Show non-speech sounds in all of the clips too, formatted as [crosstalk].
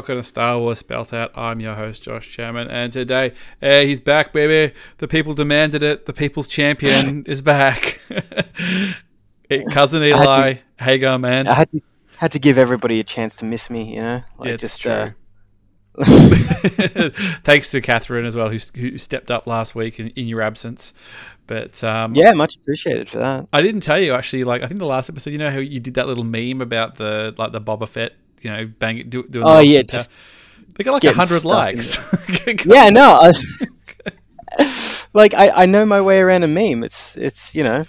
Welcome to Star Wars Spelt Out. I'm your host, Josh Chairman, and today uh, he's back, baby. The people demanded it. The people's champion [laughs] is back. [laughs] Eh, Cousin Eli, hey go, man. I had to had to give everybody a chance to miss me, you know, like Yeah, just true. uh, [laughs] Thanks to Catherine as well, who, who stepped up last week in, in your absence. But um, yeah, much appreciated for that. I didn't tell you actually. Like I think the last episode, you know how you did that little meme about the like the Boba Fett, you know, bang it, do, doing. Oh yeah, just they got like a hundred likes. [laughs] yeah, no, I, [laughs] like I, I know my way around a meme. It's it's you know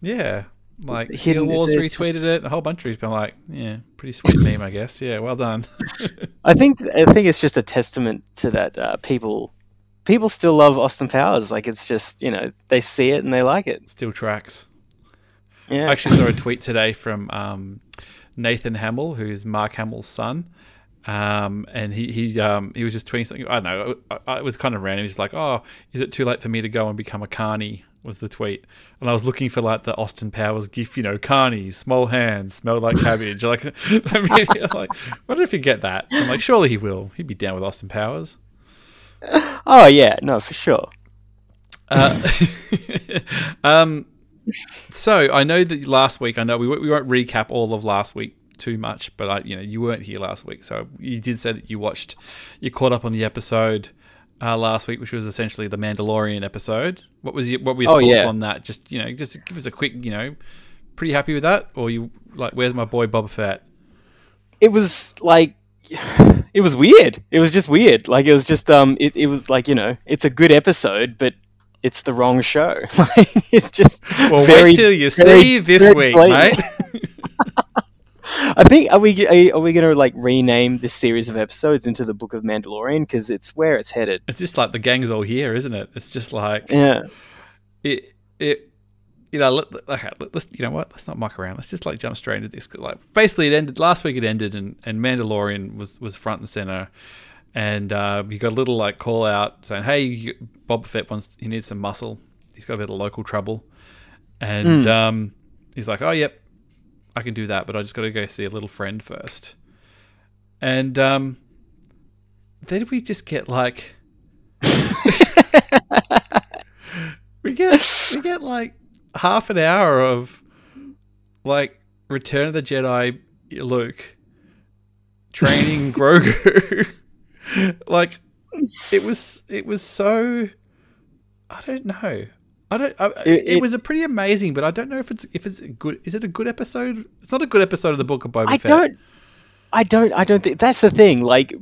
Yeah. Like Hidden- Hidden Wars it's- it's- retweeted it. A whole bunch of people been like, yeah, pretty sweet meme, I guess. Yeah, well done. [laughs] I think I think it's just a testament to that uh, people people still love Austin Powers. Like it's just you know they see it and they like it. Still tracks. Yeah, I actually saw a tweet today from um, Nathan Hamill, who's Mark Hamill's son. Um, and he he um, he was just tweeting something. I don't know. It was kind of random. He's like, "Oh, is it too late for me to go and become a carny?" Was the tweet, and I was looking for like the Austin Powers gif, you know, carny, small hands, smell like cabbage. [laughs] like, [laughs] I mean, [laughs] like, wonder if you get that. I'm like, surely he will. He'd be down with Austin Powers. oh yeah, no for sure. Uh, um, so I know that last week, I know we, won't- we won't recap all of last week too much, but I, you know, you weren't here last week, so you did say that you watched, you caught up on the episode uh, last week, which was essentially the Mandalorian episode. What was your, what were your Oh, thoughts yeah. on that? Just you know, just give us a quick, you know, pretty happy with that, or you like, where's my boy Boba Fett? It was like [sighs] it was weird. It was just weird. Like it was just um it, it was like you know it's a good episode, but it's the wrong show. [laughs] It's just Well, very wait till you very- see this week, blatant. mate. [laughs] [laughs] I think are we are, we gonna like rename this series of episodes into the Book of Mandalorian because it's where it's headed. it's just like the gang's all here, isn't it? It's just like Yeah, it it you know let, okay let, us you know what let's not muck around let's just like jump straight into this 'cause, like basically it ended last week it ended and and Mandalorian was was front and center and uh, you got a little like call out saying hey you, Boba Fett wants he needs some muscle. He's got a bit of local trouble. And um he's like oh yep I can do that but I just got to go see a little friend first. And um then we just get like [laughs] we get we get like half an hour of like Return of the Jedi Luke training [laughs] Grogu. [laughs] like it was it was so I don't know. I don't. I, it, It- it- was a pretty amazing, but I don't know if it's if it's a good. Is it a good episode? It's not a good episode of the Book of Boba I Fett. don't. I don't. I don't think that's the thing. Like,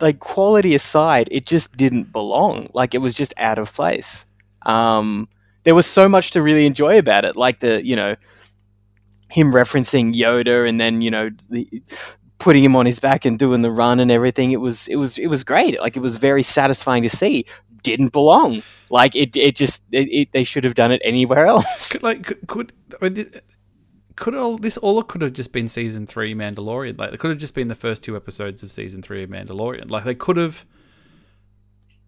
like quality aside, it just didn't belong. Like, it was just out of place. Um, there was so much to really enjoy about it, like the you know, him referencing Yoda, and then you know, the, putting him on his back and doing the run and everything. It was it was it was great. Like, it was very satisfying to see. Didn't belong. Like it. It just. It, it, they should have done it anywhere [laughs] else. Could, like could, could I mean, could all this all could have just been season three Mandalorian? Like it could have just been the first two episodes of season three of Mandalorian. Like they could have.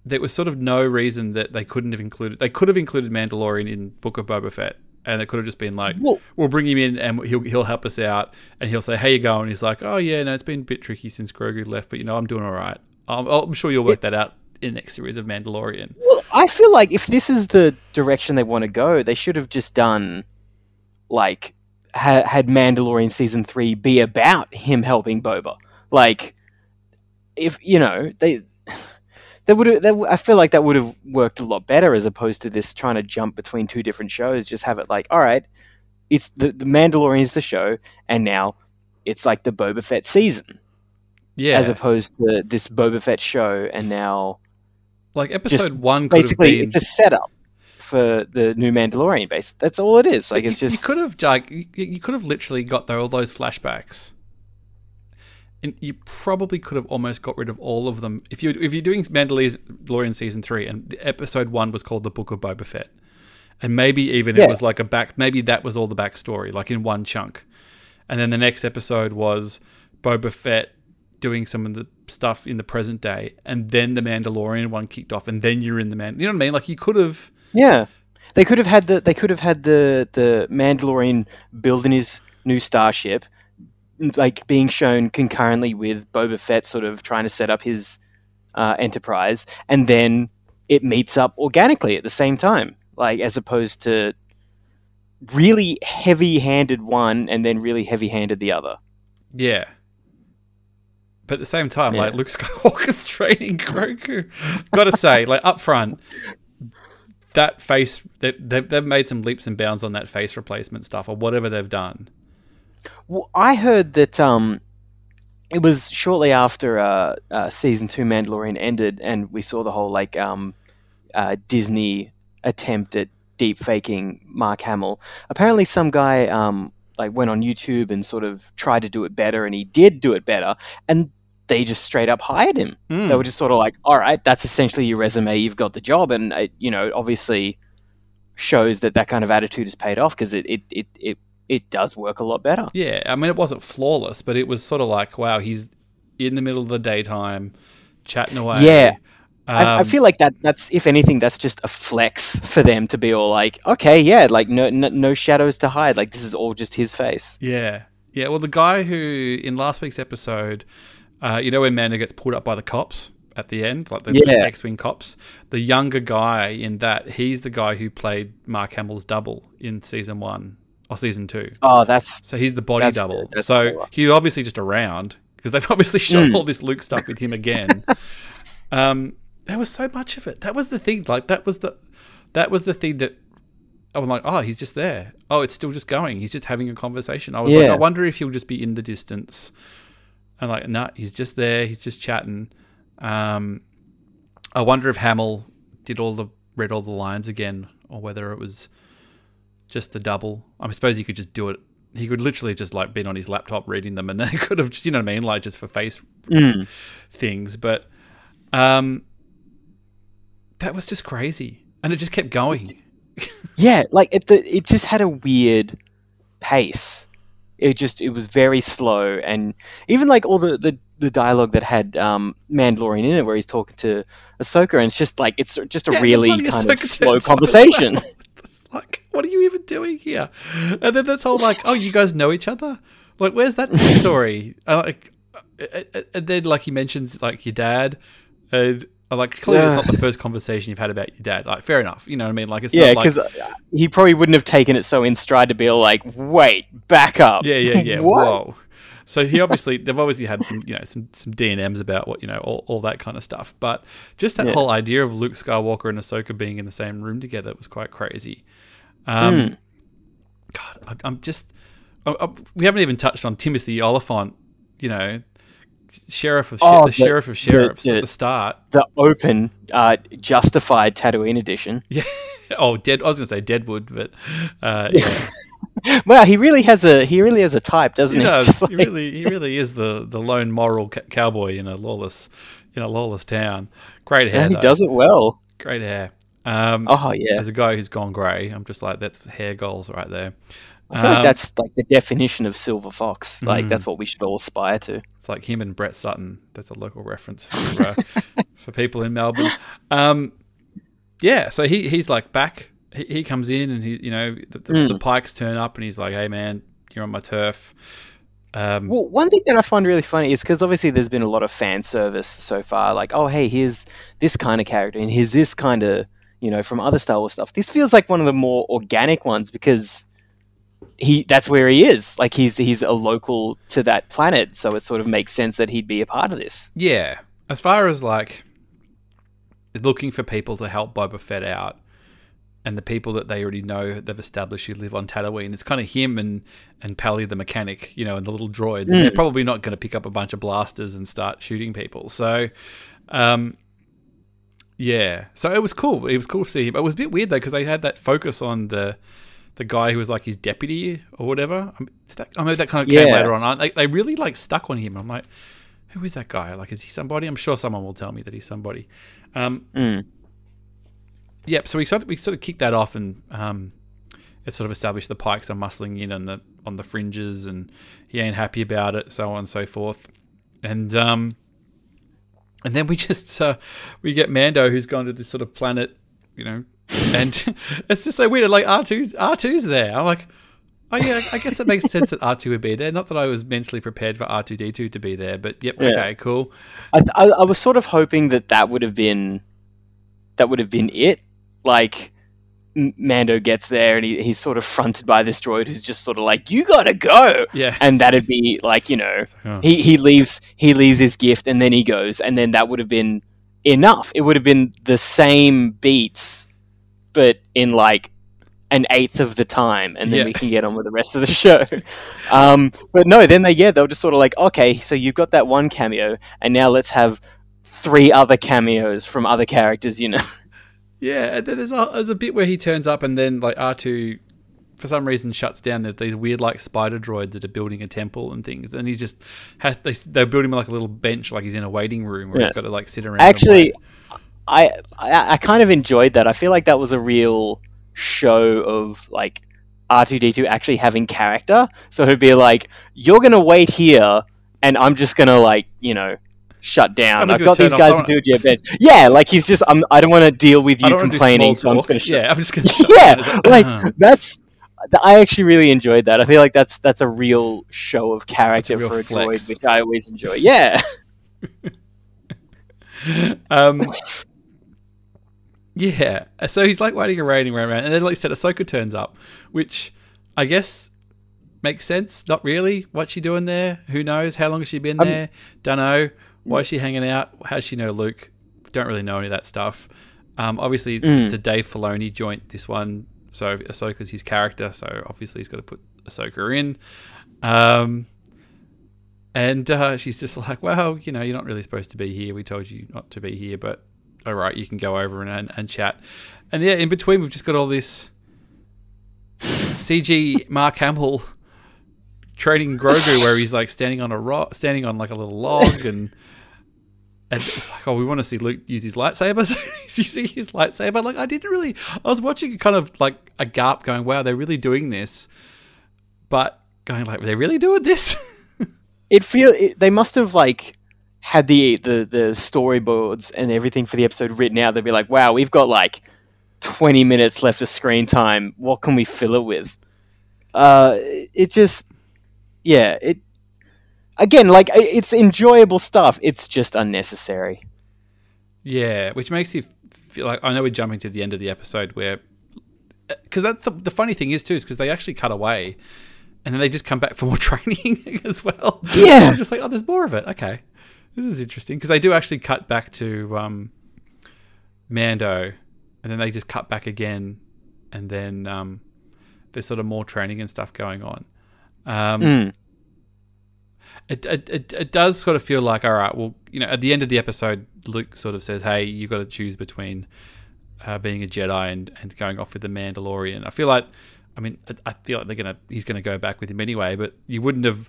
There was sort of no reason that they couldn't have included. They could have included Mandalorian in Book of Boba Fett, and it could have just been like, Well- we'll bring him in and he'll he'll help us out, and he'll say, "How you going?" He's like, "Oh yeah, no, it's been a bit tricky since Grogu left, but you know I'm doing all right. I'm, I'm sure you'll work that out in the next series of Mandalorian." Well, I feel like if this is the direction they want to go, they should have just done like ha- had Mandalorian season three be about him helping Boba. Like, if you know they. That would have. I feel like that would have worked a lot better as opposed to this trying to jump between two different shows. Just have it like, all right, it's the the Mandalorian is the show, and now it's like the Boba Fett season, Yeah, as opposed to this Boba Fett show, and now like episode just one. Could basically have been, it's a setup for the new Mandalorian base. That's all it is. Like it's you, just you could have like you, could have literally got all those flashbacks, and you probably could have almost got rid of all of them if you if you're doing Mandalorian season three and the episode one was called the Book of Boba Fett, and maybe even it was like a back maybe that was all the backstory like in one chunk, and then the next episode was Boba Fett doing some of the stuff in the present day, and then the Mandalorian one kicked off, and then you're in the man. You know what I mean? Like you could have. Yeah, they could have had the they could have had the the Mandalorian building his new starship, like being shown concurrently with Boba Fett, sort of trying to set up his uh, enterprise, and then it meets up organically at the same time, like as opposed to really heavy-handed one and then really heavy-handed the other. Yeah. But at the same time, Yeah. like Luke Skywalker's [laughs] training Grogu, gotta say, like up front, that face they, they've, they've made some leaps and bounds on that face replacement stuff or whatever they've done. Well, I heard that um, it was shortly after uh, uh, season two Mandalorian ended, and we saw the whole like um, uh, Disney attempt at deep faking Mark Hamill. Apparently, some guy um, like went on YouTube and sort of tried to do it better, and he did do it better, and they just straight up hired him. Mm. They were just sort of like, "All right, that's essentially your resume. You've got the job," and it, you know, obviously shows that that kind of attitude has paid off because it, it, it, it it does work a lot better. Yeah, I mean, it wasn't flawless, but it was sort of like, wow, he's in the middle of the daytime, chatting away. Yeah. I, I Um, feel like that that's if anything that's just a flex for them to be all like okay yeah like no no, no shadows to hide like this is all just his face Yeah, yeah. Well, the guy who in last week's episode, uh, you know, when Mando gets pulled up by the cops at the end, like the Yeah. X-wing cops, the younger guy in that, he's the guy who played Mark Hamill's double in season one or season two. oh that's So he's the body double. So clever. he's obviously just around because they've [laughs] obviously shot Mm. all this Luke stuff with him again. [laughs] um, there was so much of it. That was the thing. Like that was the that was the thing that I was like, oh, he's just there. Oh, it's still just going. He's just having a conversation. I was like, I wonder if he'll just be in the distance. And like, no, he's just there. He's just chatting. Um, I wonder if Hamill did all the read all the lines again, or whether it was just the double. I suppose he could just do it. He could literally just like been on his laptop reading them, and [laughs] they could have, you know what I mean, like just for face mm, things. But um, that was just crazy, and it just kept going. [laughs] yeah like it the, it just had a weird pace it just it was very slow and even like all the the, the dialogue that had um Mandalorian in it where he's talking to Ahsoka and it's just like it's just a Yeah, really kind of slow [laughs] conversation well. It's like, what are you even doing here? And then that's all like, oh, you guys know each other. Like, where's that [laughs] story? Uh, like, uh, uh, and then like he mentions like your dad, and I'm like clearly it's not the [sighs] first conversation you've had about your dad. Like, fair enough. You know what I mean? Like, it's Yeah, not like, because he probably wouldn't have taken it so in stride to be like, "Wait, back up." yeah, yeah, [laughs] yeah. Whoa. So he obviously they've obviously had some you know some some D and M's about what you know all, all that kind of stuff. But just that Yeah. whole idea of Luke Skywalker and Ahsoka being in the same room together was quite crazy. Um, Hmm. God, I, I'm just I, I, we haven't even touched on Timothy Olyphant. You know, sheriff of Oh, the, the- sheriff of the- sheriffs at the- the start. The open, uh, justified Tatooine edition. [laughs] Yeah. Oh, dead. I was gonna say Deadwood, but uh, yeah. [laughs] Wow, he really has a he really has a type, doesn't he he? [laughs] does. He like- really, he really is the the lone moral ca- cowboy in a lawless, in a lawless town. Great hair. yeah, he though. does it well. Great hair. Um, Oh yeah, As a guy who's gone grey, I'm just like that's hair goals right there. I feel Um, like that's like the definition of silver fox. Like Mm. that's what we should all aspire to. It's like him and Brett Sutton. That's a local reference for uh, [laughs] for people in Melbourne. Um, yeah, so he he's like back. He, he comes in and he you know the, the, Mm. the Pikes turn up and he's like, hey man, you're on my turf. Um, Well, one thing that I find really funny is because obviously there's been a lot of fan service so far. Like, oh hey, here's this kind of character, and here's this kind of you know from other Star Wars stuff. This feels like one of the more organic ones because he that's where he is. Like he's he's a local to that planet, so it sort of makes sense that he'd be a part of this. Yeah, as far as like looking for people to help Boba Fett out, and the people that they already know they've established who live on Tatooine, it's kind of him and and Peli the mechanic, you know, and the little droids. And they're probably not going to pick up a bunch of blasters and start shooting people. So, um, yeah, so it was cool. It was cool to see him. It was a bit weird though because they had that focus on the. The guy who was like his deputy or whatever. I mean, that, I mean, that kind of came later on. They, they really like stuck on him. I'm like, who is that guy? Like, is he somebody? I'm sure someone will tell me that he's somebody. Um, Mm. yep. So we sort of we sort of kicked that off, and um, it sort of established the Pikes are muscling in on the on the fringes, and he ain't happy about it, so on and so forth. and um, and then we just uh, we get Mando who's gone to this sort of planet, you know, and [laughs] it's just so weird. Like R 2s R 2s there. I'm like, oh yeah, I guess it makes sense that R two would be there. Not that I was mentally prepared for R two D two to be there, but yep, Yeah. okay, cool. I, I, I was sort of hoping that that would have been that would have been it. Like Mando gets there and he, he's sort of fronted by this droid who's just sort of like, "You gotta go," Yeah, and that'd be like, you know, Oh. he he leaves he leaves his gift and then he goes, and then that would have been enough. It would have been the same beats, but in like an eighth of the time, and then Yeah. we can get on with the rest of the [laughs] show. um, but no, then they yeah they'll just sort of like, okay, so you've got that one cameo, and now let's have three other cameos from other characters. You know, [laughs] Yeah, and then there's a, there's a bit where he turns up and then like R two, for some reason shuts down the, these weird like spider droids that are building a temple and things, and he just has they they're building him like a little bench, like he's in a waiting room where Yeah. he's got to like sit around. Actually. I, I I kind of enjoyed that. I feel like that was a real show of like R2D2 actually having character. So it'd be like, you're going to wait here and I'm just going to like, you know, shut down. I've got these off- guys to build your bench. Yeah, like he's just I'm I don't want to deal with you do complaining, so I'm just going to shut Yeah, I'm just gonna. [laughs] Yeah, down. like Uh-huh. that's I actually really enjoyed that. I feel like that's that's a real show of character real for a flex. droid, which I always enjoy. Yeah. [laughs] [laughs] um, yeah. So he's like waiting around, around, around, and then like you said, Ahsoka turns up, which I guess makes sense. Not really. What's she doing there? Who knows? How long has she been Um, there? Don't know. Why is she hanging out? How does she know Luke? Don't really know any of that stuff. Um, obviously, Mm. it's a Dave Filoni joint. This one, so Ahsoka's his character, so obviously he's got to put Ahsoka in. Um, and uh, she's just like, well, you know, you're not really supposed to be here. We told you not to be here, but all right, you can go over and, and, and chat. And yeah, in between, we've just got all this [laughs] CG Mark Hamill training Grogu, where he's like standing on a rock, standing on like a little log, and [laughs] and like, oh, we want to see Luke use his lightsaber. So [laughs] he's using his lightsaber. Like, I didn't really. I was watching kind of like a gap, going, wow, they're really doing this, but going like, they're really doing this. [laughs] it feel they must have like had the the the storyboards and everything for the episode written out. They'd be like, "Wow, we've got like twenty minutes left of screen time. What can we fill it with?" Uh, it just, yeah, it again like it's enjoyable stuff. It's just unnecessary. Yeah, which makes you feel like I know we're jumping to the end of the episode where because that's the, the funny thing is too is because they actually cut away and then they just come back for more [laughs] training [laughs] as well. Yeah. So I'm just like, oh, there's more of it. Okay, this is interesting because they do actually cut back to um, Mando, and then they just cut back again, and then um, there's sort of more training and stuff going on. Um, Mm. It, it, it, it does sort of feel like all right well you know at the end of the episode luke sort of says hey you've got to choose between uh, being a jedi and, and going off with the mandalorian. I feel like i mean I, I feel like they're gonna he's gonna go back with him anyway but you wouldn't have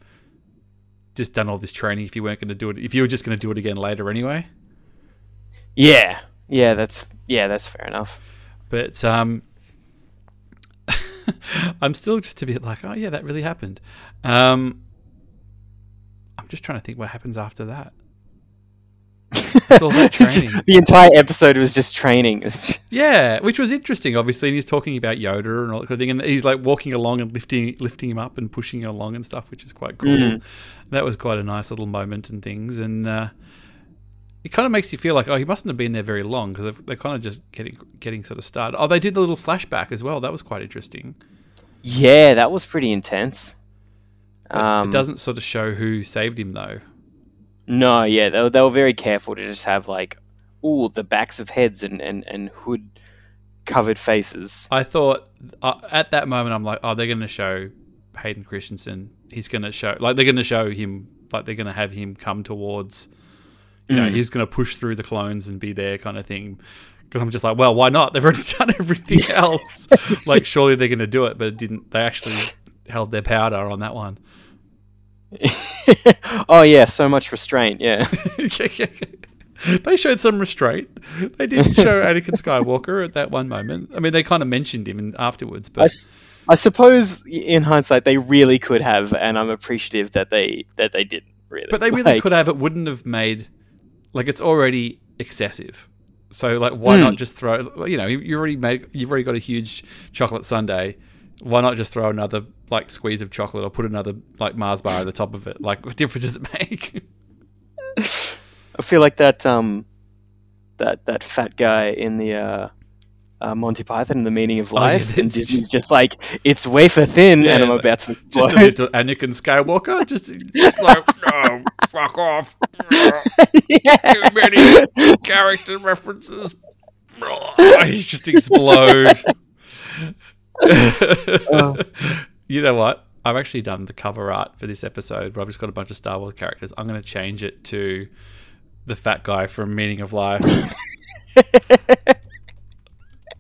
just done all this training if you weren't going to do it if you were just going to do it again later anyway. Yeah, yeah, that's yeah, that's fair enough. but um [laughs] i'm still just a bit like oh yeah that really happened. Um i'm just trying to think what happens after that [laughs] It's all about It's just- training. the entire episode was just training. [laughs] It's just- Yeah, which was interesting. Obviously, and he's talking about Yoda and all that kind of thing, and he's like walking along and lifting lifting him up and pushing him along and stuff, which is quite cool. Mm. That was quite a nice little moment and things, and uh, it kind of makes you feel like oh, he mustn't have been there very long because they're, they're kind of just getting getting sort of started. Oh, they did the little flashback as well. That was quite interesting. yeah, that was pretty intense. Um, it doesn't sort of show who saved him though. No, yeah, they, were- they were very careful to just have like, ooh, the backs of heads and, and, and hood covered faces. I thought uh, at that moment, I'm like, oh, they're going to show Hayden Christensen. He's going to show, like, they're going to show him, like, they're going to have him come towards, you know, Mm. he's going to push through the clones and be there, kind of thing. Because I'm just like, well, why not? [laughs] They've already done everything [laughs] else. [laughs] like, surely they're going to do it, but it didn't. They actually held their powder on that one. [laughs] oh yeah, so much restraint. Yeah, [laughs] [laughs] they showed some restraint. They did show Anakin Skywalker at that one moment. I mean, they kind of mentioned him afterwards, but s- I suppose in hindsight they really could have, and I'm appreciative that they that they didn't. Really, But they really Like, could have. It wouldn't have made like it's already excessive. So like, why Hmm. not just throw? You know, you you already made. You've already got a huge chocolate sundae. Why not just throw another like squeeze of chocolate or put another like Mars bar at the top of it? Like, what difference does it make? [laughs] I feel like that um, that that fat guy in the uh, uh, Monty Python, and The Meaning of Oh, yeah, Life, [laughs] and Disney's just like it's wafer thin, Yeah, and I'm about to just explode. a little Anakin Skywalker, just, just like [laughs] no, fuck off. yeah. Too many character references. I just explode. Oh. You know what? I've actually done the cover art for this episode where I've just got a bunch of Star Wars characters. I'm going to change it to the fat guy from Meaning of Life. [laughs]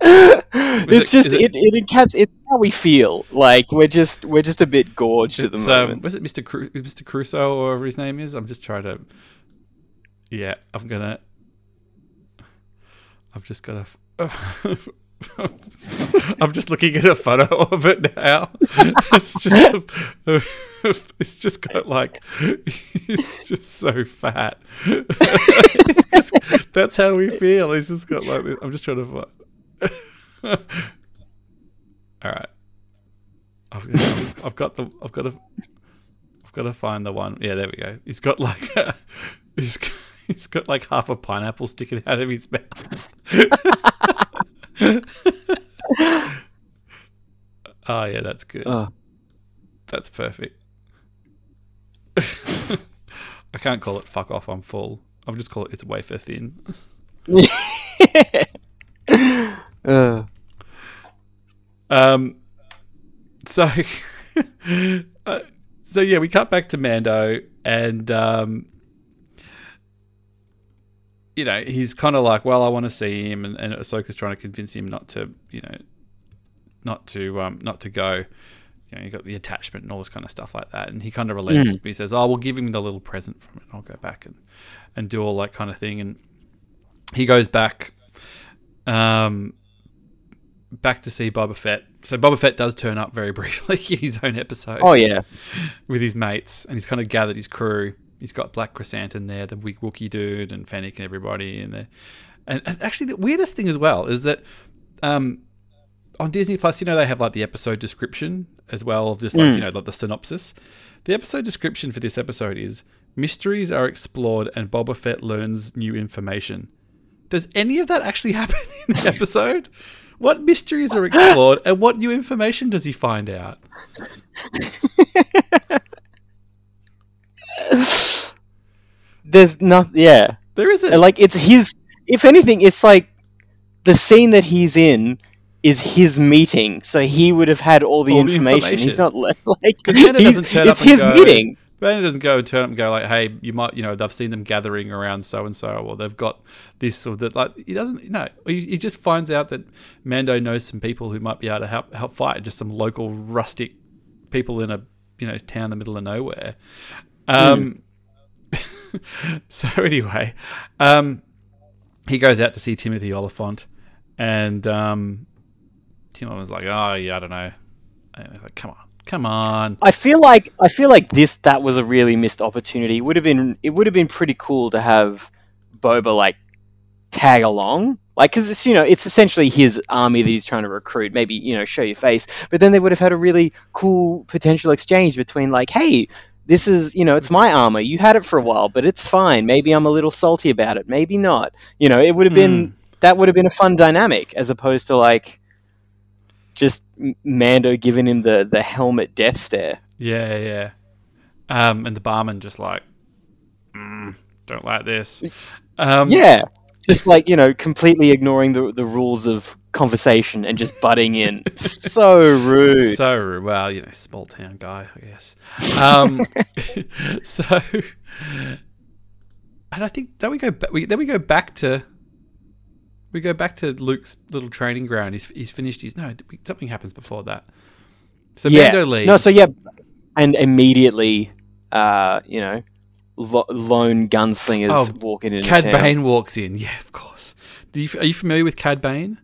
it's it- just it, it- it, encaps it's how we feel. Like we're just we're just a bit gorged at the um, moment. was it Mr. Cru- Mr. Crusoe or whatever his name is? I'm just trying to. Yeah, I'm gonna. I've just got to. [laughs] [laughs] [laughs] I'm just looking at a photo of it now. It's just, [laughs] it's just got like, it's just so fat. [laughs] Just- that's how we feel. It's just got like, I'm just trying to find. All right, I've, I've, I've got the, I've got to, I've got to find the one. Yeah, there we go. He's got like, a, he's he's got like half a pineapple sticking out of his mouth. [laughs] oh yeah, that's good. Oh. That's perfect. [laughs] I can't call it fuck off, I'm full. I'll just call it it's wafer thin. [laughs] Uh, Um so uh, so yeah, we cut back to Mando and um you know, he's kind of like, well, I want to see him, and, and Ahsoka's trying to convince him not to, you know, not to, um, not to go. You know, you got the attachment and all this kind of stuff like that, and he kind of relents. He says, "Oh, we'll give him the little present from it. and I'll go back and and do all that kind of thing." And he goes back, um, back to see Boba Fett. So Boba Fett does turn up very [laughs] briefly in his own episode oh yeah, with his mates, and he's kind of gathered his crew. He's got Black Chrysanthemum there, the Wig Wookie dude, and Fennec and everybody in there. And, and actually, the weirdest thing as well is that um, on Disney Plus, you know, they have like the episode description as well of just like you know like the synopsis. The episode description for this episode is mysteries are explored and Boba Fett learns new information. Does any of that actually [laughs] happen in the episode? What mysteries are [laughs] explored and what new information does he find out? [laughs] [laughs] there's nothing. Yeah, There isn't. And, like it's his. If anything, it's like the scene that he's in is his meeting, so he would have had all the, All the information. He's not [laughs] like he's- doesn't turn it's up his go- meeting. Banner doesn't go and turn up and go like, "Hey, you might, you know, they've seen them gathering around so and so, or they've got this or that." Like, he doesn't. No, he, he just finds out that Mando knows some people who might be able to help help fight. Just some local rustic people in a you know town in the middle of nowhere. Um. [laughs] so anyway, um, he goes out to see Timothy Olyphant, and um, Tim was like, "Oh yeah, I don't know." Like, "Come on, come on." I feel like I feel like this that was a really missed opportunity. It would have been it would have been pretty cool to have Boba like tag along, like because it's you know it's essentially his army that he's trying to recruit. Maybe you know show your face, but then they would have had a really cool potential exchange between like, hey. This is, you know, it's my armor. You had it for a while, but it's fine. Maybe I'm a little salty about it. Maybe not. You know, it would have been that would have been a fun dynamic as opposed to like just Mando giving him the the helmet death stare. Yeah, yeah. Um, and the barman just like, mm, don't like this. Um, Yeah, just like you know, completely ignoring the the rules of conversation and just butting in. [laughs] so rude. So rude. well, you know, small town guy, I guess. Um, [laughs] [laughs] so, and I think then we go back. We, then we go back to. We go back to Luke's little training ground. He's he's finished his no. Something happens before that. So yeah. Mando leaves. No, so yeah, and immediately, uh, you know, lo- lone gunslingers Oh, walking into Cad. Bane walks in. Yeah, of course. Do you, are you familiar with Cad Bane?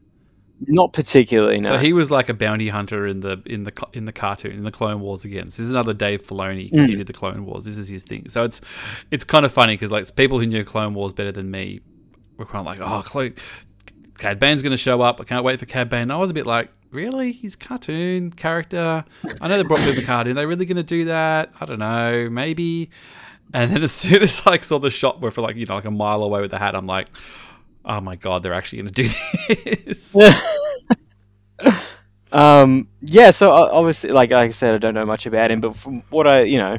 Not particularly. No. So he was like a bounty hunter in the in the in the cartoon in the Clone Wars again. So this is another Dave Filoni. 'cause He Mm. did the Clone Wars. This is his thing. So it's it's kind of funny because like people who knew Clone Wars better than me were kind of like, oh, Clo- Cad Bane's going to show up. I can't wait for Cad Bane. And I was a bit like, really? He's a cartoon character. I know they brought Boomer cartoon. Are they really going to do that? I don't know. Maybe. And then as soon as I saw the shot where for like you know like a mile away with the hat, I'm like, oh my god, they're actually going to do this. [laughs] um, yeah. So uh, obviously, like, like I said, I don't know much about him, but from what I, you know,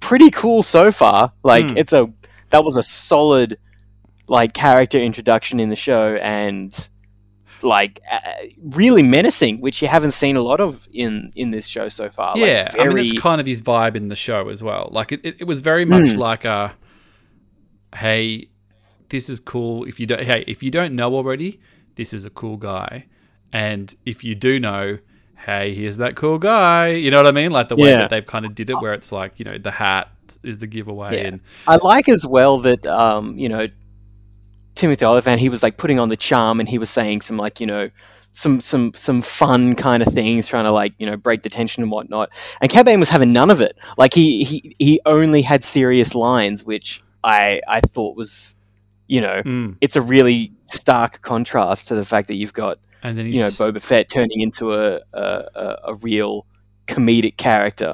pretty cool so far. Like, Hmm. it's a that was a solid like character introduction in the show, and like uh, really menacing, which you haven't seen a lot of in in this show so far. Like, yeah, I mean very- it's kind of his vibe in the show as well. Like it, it, it was very much Mm. like a, hey, this is cool. If you don't, hey, if you don't know already, this is a cool guy, and if you do know, hey, here's that cool guy. You know what I mean? Like the way Yeah. that they've kind of did it, where it's like you know the hat is the giveaway, Yeah. and I like as well that um, you know Timothy Olyphant he was like putting on the charm and he was saying some like you know some some some fun kind of things trying to like you know break the tension and whatnot and Cad Bane was having none of it like he he he only had serious lines which I I thought was you know Mm. it's a really stark contrast to the fact that you've got and then you know Boba Fett turning into a a, a, real comedic character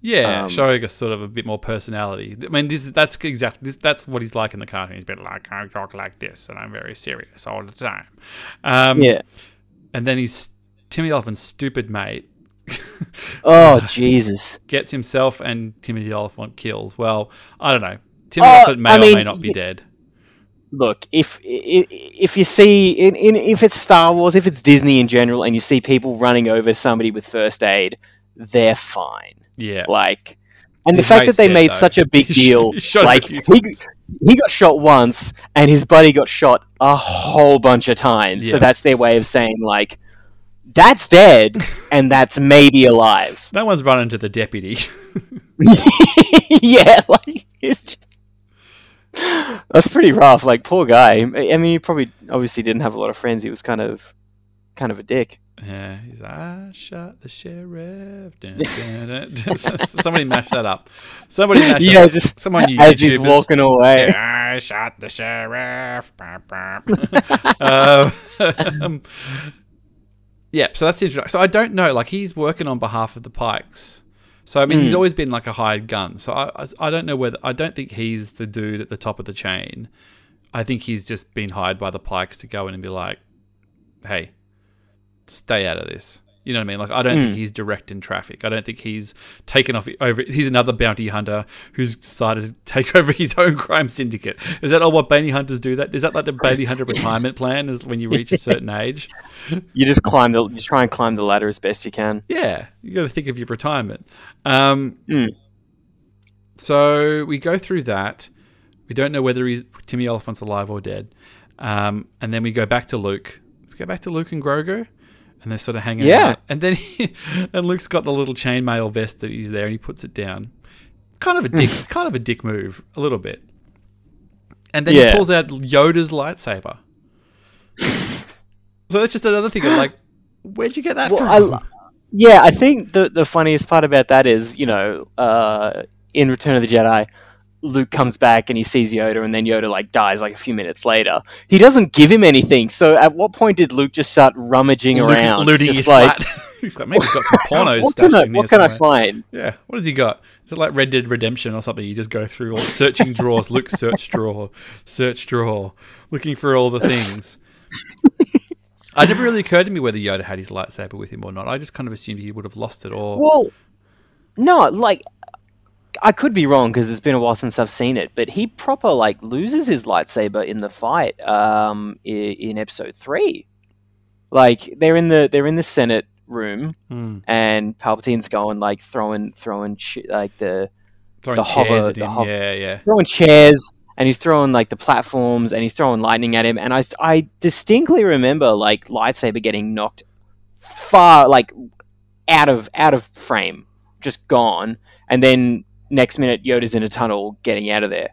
Yeah, Um, showing a sort of a bit more personality. I mean, this that's exactly this, that's what he's like in the cartoon. He's a bit like I talk like this, and I'm very serious all the time. Um, yeah and then he's Timmy Olyphant's stupid mate [laughs] oh Jesus gets himself and Timothy Olyphant killed. Well, I don't know. Timmy Oh, Olyphant may I or mean, may not be dead. Look if if you see in, in if it's Star Wars, if it's Disney in general, and you see people running over somebody with first aid, they're fine. Yeah, Like, and the fact that they dead, made though. such a big [laughs] deal, shot him a like he, he got shot once, and his buddy got shot a whole bunch of times. So that's their way of saying like. That's dead, [laughs] and that's maybe alive. no one's running to the deputy. [laughs] yeah, like it's that's pretty rough. Like poor guy. I mean, he probably obviously didn't have a lot of friends. He was kind of kind of a dick. yeah, he's like, I shot the sheriff. Dun, dun, dun. [laughs] Somebody mashed that up. Somebody mashed Yeah, that. just Some on you as he's walking away. I shot the sheriff. [laughs] Um, [laughs] yeah, so that's the introduction. So I don't know. Like he's working on behalf of the Pikes. So I mean, he's Mm. always been like a hired gun. So I, I, I don't know whether I don't think he's the dude at the top of the chain. I think he's just been hired by the Pikes to go in and be like, "Hey, stay out of this." You know what I mean? Like I don't think Mm. he's directing traffic. I don't think he's taken off over. He's another bounty hunter who's decided to take [laughs] over his own crime syndicate. Is that all what bounty hunters do? That is that like the bounty hunter retirement plan? Is when you reach a certain age? [laughs] You just climb the you try and climb the ladder as best you can. Yeah, you got to think of your retirement. Um, Mm. So we go through that. We don't know whether he's Timmy Elephant's alive or dead. Um, and then we go back to Luke. We go back to Luke and Grogu, and they're sort of hanging Yeah. out. And then he, [laughs] and Luke's got the little chainmail vest that he's there, and he puts it down. Kind of a dick, [laughs] kind of a dick move, a little bit. And then Yeah. he pulls out Yoda's lightsaber. [laughs] so that's just another thing. of like, where'd you get that Well, from? I lo- Yeah, I think the the funniest part about that is, you know, uh, in Return of the Jedi, Luke comes back and he sees Yoda, and then Yoda like dies like a few minutes later. He doesn't give him anything. So, at what point did Luke just start rummaging Looting- around, looting just like, [laughs] he's maybe he's got some pornos. [laughs] what can I what can I find? Yeah, what has he got? Is it like Red Dead Redemption or something? You just go through all searching [laughs] drawers, look, search drawer, search drawer, looking for all the things. it never really occurred to me whether Yoda had his lightsaber with him or not. I just kind of assumed he would have lost it or. Well, no, like I could be wrong because it's been a while since I've seen it, but he proper like loses his lightsaber in the fight um, i- in episode three. Like they're in the they're in the Senate room, Hmm. and Palpatine's going like throwing throwing sh- like the Throwing the chairs hover- the hover- yeah, yeah. throwing chairs, and he's throwing like the platforms, and he's throwing lightning at him, and I I distinctly remember like lightsaber getting knocked far like out of out of frame, just gone, and then next minute Yoda's in a tunnel getting out of there.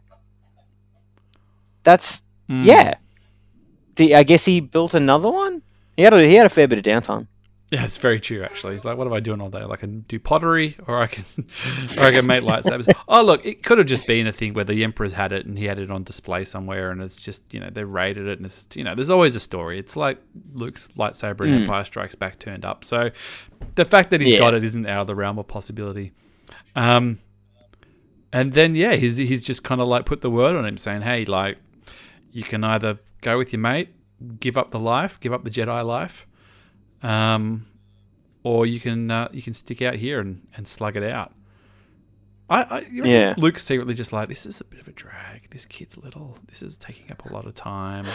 That's Hmm. yeah. The, I guess he built another one. He had a, he had a fair bit of downtime. Yeah, it's very true. Actually, he's like, "What am I doing all day? Like, I can do pottery, or I can, [laughs] or I can make lightsabers." [laughs] oh, look, it could have just been a thing where the emperor's had it and he had it on display somewhere, and it's just you know they raided it, and it's you know there's always a story. It's like Luke's lightsaber in Mm. Empire Strikes Back turned up, so the fact that he's Yeah. got it isn't out of the realm of possibility. Um, and then yeah, he's he's just kind of like put the word on him, saying, "Hey, like, you can either go with your mate, give up the life, give up the Jedi life." um, or you can uh, you can stick out here and, and slug it out. I, I Yeah. Luke's secretly just like this is a bit of a drag. This kid's little. This is taking up a lot of time.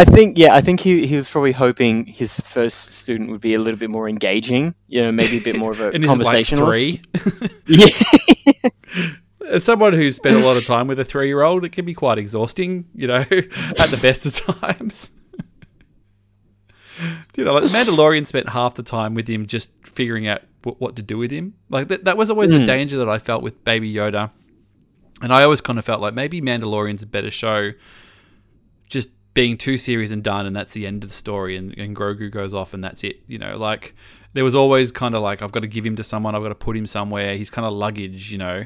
I think, yeah, I think he, he was probably hoping his first student would be a little bit more engaging, you know, maybe a bit more of a [laughs] like conversationalist. three? [laughs] yeah. As someone who's spent a lot of time with a three-year-old, it can be quite exhausting. You know, [laughs] at the best of times. you know, like Mandalorian spent half the time with him just figuring out what, what to do with him. Like that, that was always the Mm. danger that I felt with Baby Yoda, and I always kind of felt like maybe Mandalorian's a better show, being too serious and done, and that's the end of the story, and, and Grogu goes off, and that's it. You know, like there was always kind of like I've got to give him to someone, I've got to put him somewhere. He's kind of luggage, you know.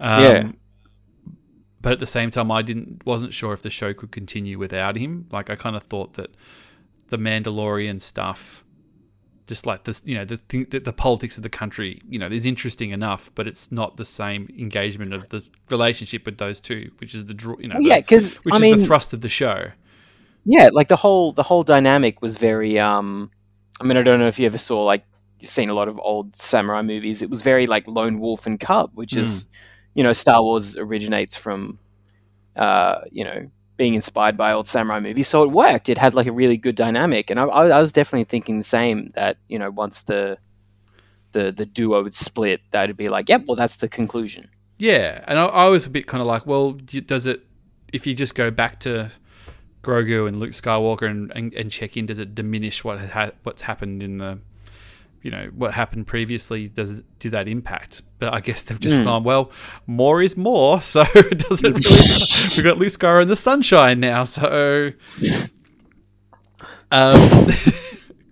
Um, Yeah. But at the same time, I didn't wasn't sure if the show could continue without him. Like I kind of thought that the Mandalorian stuff, just like this, you know, the thing, the, the politics of the country, you know, is interesting enough, but it's not the same engagement of the relationship with those two, which is the draw, you know, Well, yeah, because which I is mean, the thrust of the show. Yeah, like the whole the whole dynamic was very. um I mean, I don't know if you ever saw like you've seen a lot of old samurai movies. It was very like lone wolf and cub, which is, you know, Star Wars originates from, uh, you know, being inspired by old samurai movies. So it worked. It had like a really good dynamic, and I, I, I was definitely thinking the same. That you know, once the the the duo would split, that'd be like, yep, well, that's the conclusion. Yeah, and I, I was a bit kind of like, well, does it if you just go back to Grogu and Luke Skywalker and, and, and check in, does it diminish what ha- what's happened in the, you know, what happened previously? Does it, do that impact? But I guess they've just Hmm. gone, well, more is more, [laughs] so it doesn't really matter. We've got Luke Skywalker in the sunshine now, so. Um, [laughs]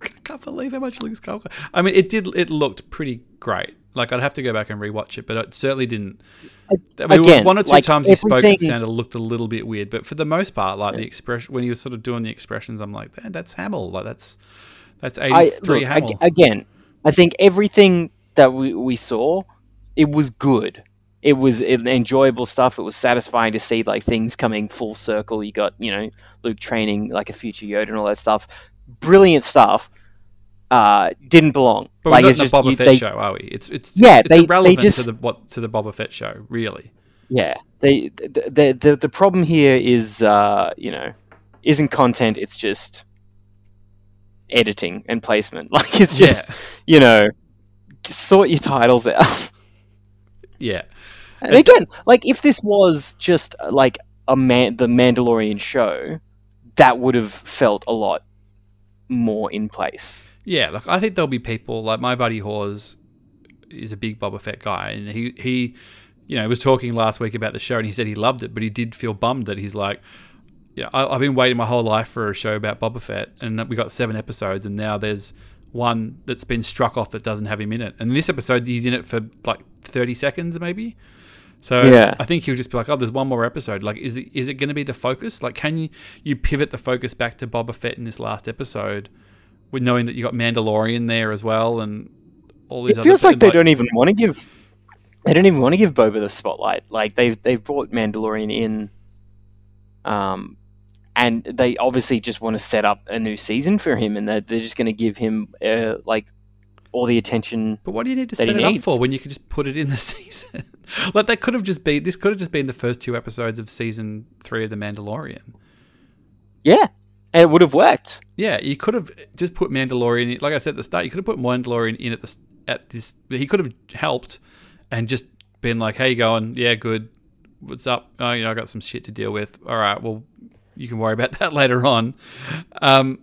I can't believe how much Luke Skywalker. I mean, it did. It looked pretty great. Like I'd have to go back and rewatch it, but it certainly didn't. I mean, Again, one or two like, times he spoke, it sounded looked a little bit weird. But for the most part, like the expression when he was sort of doing the expressions, I'm like, "Man, that's Hamill. Like that's that's 83 Hamill. ag- again. I think everything that we, we saw, it was good. It was enjoyable stuff. It was satisfying to see like things coming full circle. You got you know Luke training like a future Yoda and all that stuff. Brilliant stuff. Uh, didn't belong. but like we're not it's in just the Boba you- Fett they, show, are we? It's it's Yeah, it's they- they irrelevant just- to the what to the Boba Fett show, really. yeah. They the, the the problem here is uh you know isn't content. It's just editing and placement. [laughs] Like it's just you know sort your titles out. [laughs] yeah, And again, like if this was just uh, like a man, the Mandalorian show, that would have felt a lot more in place. Yeah, like I think there'll be people like my buddy Hawes is a big Boba Fett guy, and he he, you know, was talking last week about the show, and he said he loved it, but he did feel bummed that he's like, yeah, I, I've been waiting my whole life for a show about Boba Fett, and we got seven episodes, and now there's one that's been struck off that doesn't have him in it, and this episode he's in it for like thirty seconds maybe. So Yeah. I think he'll just be like, "Oh, there's one more episode. Like, is it is it going to be the focus? Like, can you you pivot the focus back to Boba Fett in this last episode, with knowing that you got Mandalorian there as well, and all these. It other feels like they don't even want to give. They don't even want to give Boba the spotlight. Like they've they've brought Mandalorian in, um, and they obviously just want to set up a new season for him, and they're, they're just going to give him uh, like all the attention. But what do you need to set it up for when you could just put it in the [laughs] season? like that could have just been this could have just been the first two episodes of season three of The Mandalorian. Yeah, and it would have worked. Yeah, you could have just put Mandalorian. in- Like I said at the start, you could have put Mandalorian in at the s- at this. He could have helped and just been like, "Hey, you going, yeah, good. What's up? Oh, you know, I got some shit to deal with. All right, well, you can worry about [laughs] that later on." Um,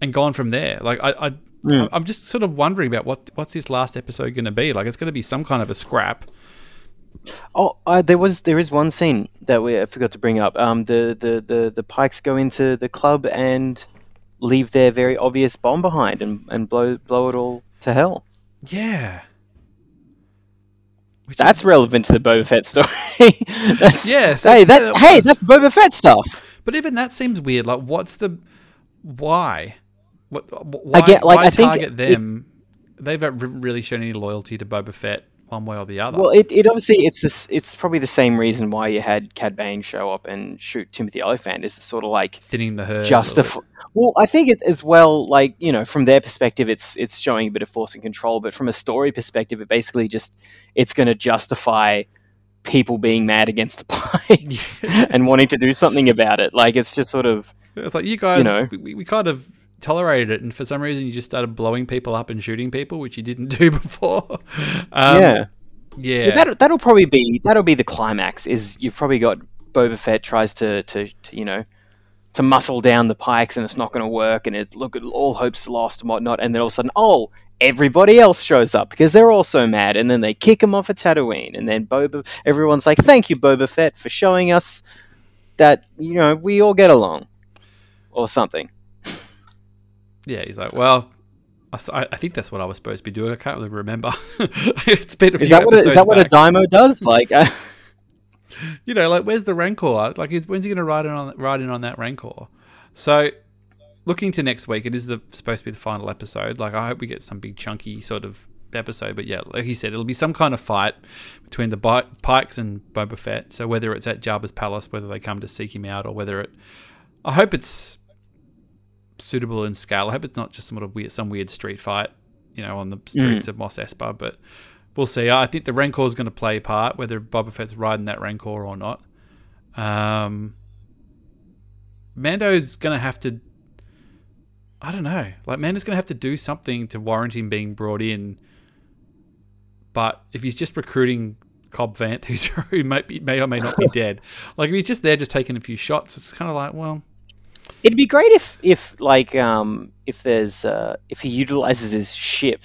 and gone from there. Like I, I Mm. I'm just sort of wondering about what what's this last episode going to be. Like it's going to be some kind of a scrap. Oh, uh, there was there is one scene that we I forgot to bring up. Um, the the the the Pikes go into the club and leave their very obvious bomb behind and, and blow blow it all to hell. Yeah. Which That's is- relevant to the Boba Fett story. [laughs] that's, Yeah, so- hey, that's yeah, hey, that's Boba Fett stuff. but even that seems weird. Like, what's the why? What? wh- Why, get- like, why I think target it- them? They've not re- really shown any loyalty to Boba Fett one way or the other. Well, it, it obviously it's this. It's probably the same reason why you had Cad Bane show up and shoot Timothy Olyphant. Is sort of like thinning the herd. justify. Well, I think it as well. Like you know, from their perspective, it's it's showing a bit of force and control. But from a story perspective, it basically just it's going to justify people being mad against the [laughs] Pykes [laughs] and wanting to do something about it. Like it's just sort of. It's like you guys. you know. we, we kind of tolerated it, and for some reason, you just started blowing people up and shooting people, which you didn't [laughs] do before. Um, yeah. Yeah. that that'll probably be that'll be the climax. Is you've probably got Boba Fett tries to to, to you know to muscle down the Pykes and it's not going to work and it's look at all hopes lost and whatnot and then all of a sudden oh everybody else shows up because they're all so mad and then they kick him off a Tatooine and then Boba everyone's like thank you Boba Fett for showing us that you know we all get along or something. Yeah, he's like, well, I think that's what I was supposed to be doing. I can't really remember. [laughs] it's been a Is few that what a, is that what a back. Daimyo does? Like uh, [laughs] you know, like where's the Rancor? Like, is, when's he going to ride in on ride in on that Rancor? So, looking to next week, it is the supposed to be the final episode. Like, I hope we get some big chunky sort of episode. But yeah, like he said, it'll be some kind of fight between the Bi- Pykes and Boba Fett. So whether it's at Jabba's palace, whether they come to seek him out, or whether it, I hope it's suitable in scale. I hope it's not just some sort of weird, some weird street fight, you know, on the streets of Mos Espa. But we'll see. I think the Rancor is going to play a part, whether Boba Fett's riding that Rancor or not. Um, Mando's going to have to. I don't know. Like Mando's going to have to do something to warrant him being brought in. But if he's just recruiting Cobb Vanth, [laughs] who's who may, be, may or may not be [laughs] dead, like if he's just there, just taking a few shots, it's kind of like, well, It'd be great if, if like, um, if there's, uh, if he utilizes his ship,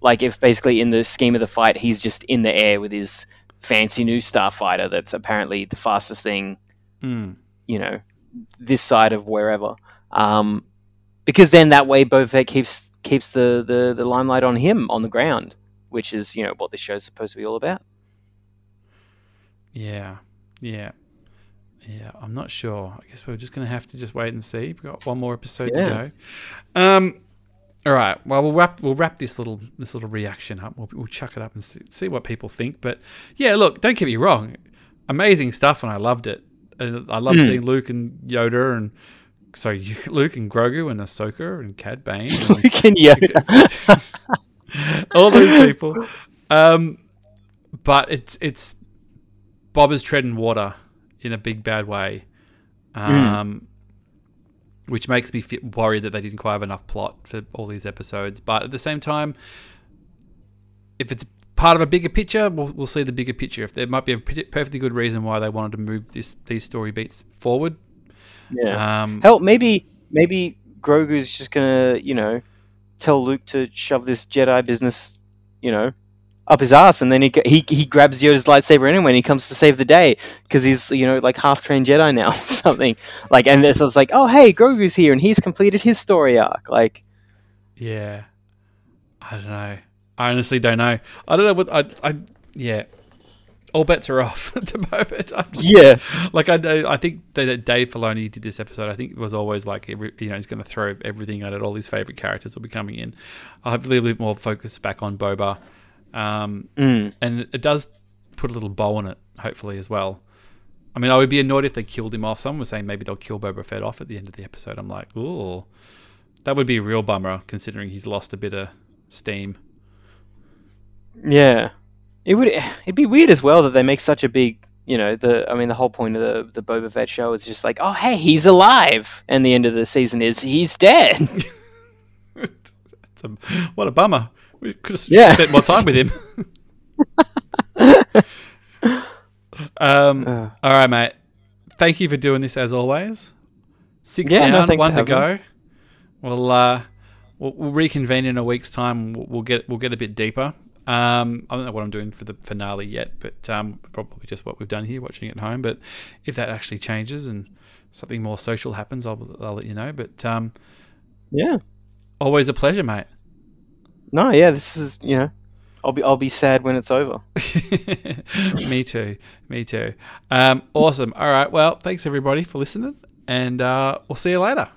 like if basically in the scheme of the fight, he's just in the air with his fancy new starfighter that's apparently the fastest thing, hmm. you know, this side of wherever. Um, because then that way Boba Fett keeps keeps the, the, the limelight on him on the ground, which is you know what this show's supposed to be all about. Yeah, yeah, yeah. I'm not sure. I guess we're just gonna have to just wait and see. We've got one more episode Yeah. to go. Um, all right. Well, we'll wrap we'll wrap this little this little reaction up. We'll, we'll chuck it up and see, see what people think. But yeah, look, don't get me wrong, amazing stuff, and I loved it. And I love Mm. seeing Luke and Yoda and sorry, [laughs] Luke and Grogu and Ahsoka and Cad Bane. and- Luke and Yoda. [laughs] all those people. Um, but it's it's Bob is treading water in a big bad way, um, which makes me fe worried that they didn't quite have enough plot for all these episodes. But at the same time, if it's part of a bigger picture, we'll, we'll see the bigger picture. If there might be a perfectly good reason why they wanted to move this these story beats forward. yeah. Um, Hell, maybe maybe Grogu's just gonna, you know, tell Luke to shove this Jedi business, you know, up his ass, and then he he, he grabs Yoda's lightsaber anyway, and he comes to save the day because he's you know like half trained Jedi now, [laughs] or something like. And this it's like, oh hey, Grogu's here, and he's completed his story arc. Like, Yeah, I don't know. I honestly don't know. I don't know what I. I yeah, all bets are off [laughs] at the moment. I'm just- yeah, like I. I think that Dave Filoni did this episode. I think it was always like every, you know he's going to throw everything at it. All his favorite characters will be coming in. I'll have a little bit more focus back on Boba, um, mm, and it does put a little bow on it. Hopefully as well. I mean, I would be annoyed if they killed him off. Someone was saying maybe they'll kill Boba Fett off at the end of the episode. I'm like, ooh, that would be a real bummer considering he's lost a bit of steam. yeah. It would it'd be weird as well that they make such a big. You know the I mean the whole point of the the Boba Fett show is just like oh hey he's alive and the end of the season is he's dead [laughs] It's a, what a bummer. We could have Yeah. spent more time with him. [laughs] um, Uh. all right, mate. Thank you for doing this as always. Six Yeah, down, thanks one to go. We'll, uh, we'll we'll reconvene in a week's time. We'll, we'll get we'll get a bit deeper. Um, I don't know what I'm doing for the finale yet, but um, probably just what we've done here, watching at home. But if that actually changes and something more social happens, I'll, I'll let you know. But um, Yeah. Always a pleasure, mate. No, yeah, this is you know, I'll be I'll be sad when it's over. [laughs] Me too. Me too. Um, awesome. All right. Well, thanks everybody for listening, and uh, we'll see you later.